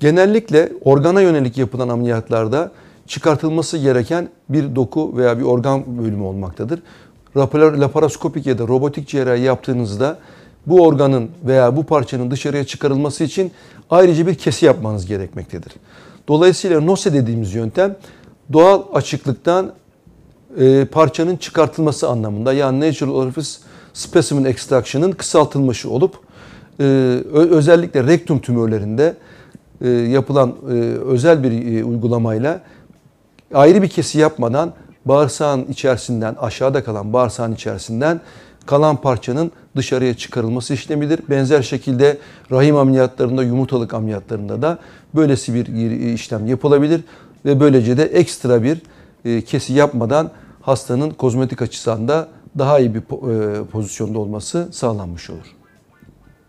Genellikle organa yönelik yapılan ameliyatlarda çıkartılması gereken bir doku veya bir organ bölümü olmaktadır. Lapar- Laparoskopik ya da robotik cerrahi yaptığınızda bu organın veya bu parçanın dışarıya çıkarılması için ayrıca bir kesi yapmanız gerekmektedir. Dolayısıyla NOSE dediğimiz yöntem doğal açıklıktan e, parçanın çıkartılması anlamında yani Natural Orifice Specimen Extraction'ın kısaltılmışı olup e, özellikle rektum tümörlerinde e, yapılan e, özel bir e, uygulamayla ayrı bir kesi yapmadan bağırsağın içerisinden aşağıda kalan bağırsağın içerisinden kalan parçanın dışarıya çıkarılması işlemidir. Benzer şekilde rahim ameliyatlarında, yumurtalık ameliyatlarında da böylesi bir işlem yapılabilir ve böylece de ekstra bir e, kesi yapmadan hastanın kozmetik açısından da daha iyi bir e, pozisyonda olması sağlanmış olur.